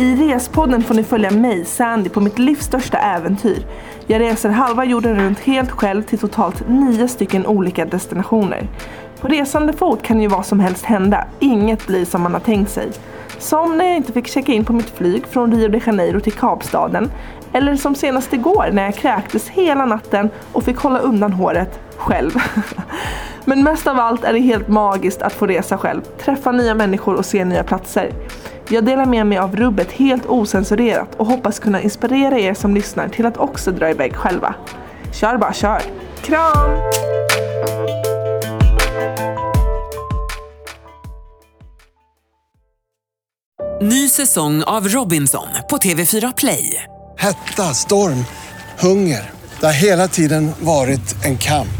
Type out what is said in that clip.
I Respodden får ni följa mig, Sandy, på mitt livs största äventyr. Jag reser halva jorden runt helt själv till totalt nio stycken olika destinationer. På resande fot kan ju vad som helst hända, inget blir som man har tänkt sig. Som när jag inte fick checka in på mitt flyg från Rio de Janeiro till Kapstaden. Eller som senast igår när jag kräktes hela natten och fick hålla undan håret själv. Men mest av allt är det helt magiskt att få resa själv, träffa nya människor och se nya platser. Jag delar med mig av rubbet helt osensurerat och hoppas kunna inspirera er som lyssnar till att också dra iväg själva. Kör bara kör! Kram! Ny säsong av Robinson på TV4 Play. Hetta, storm, hunger. Det har hela tiden varit en kamp.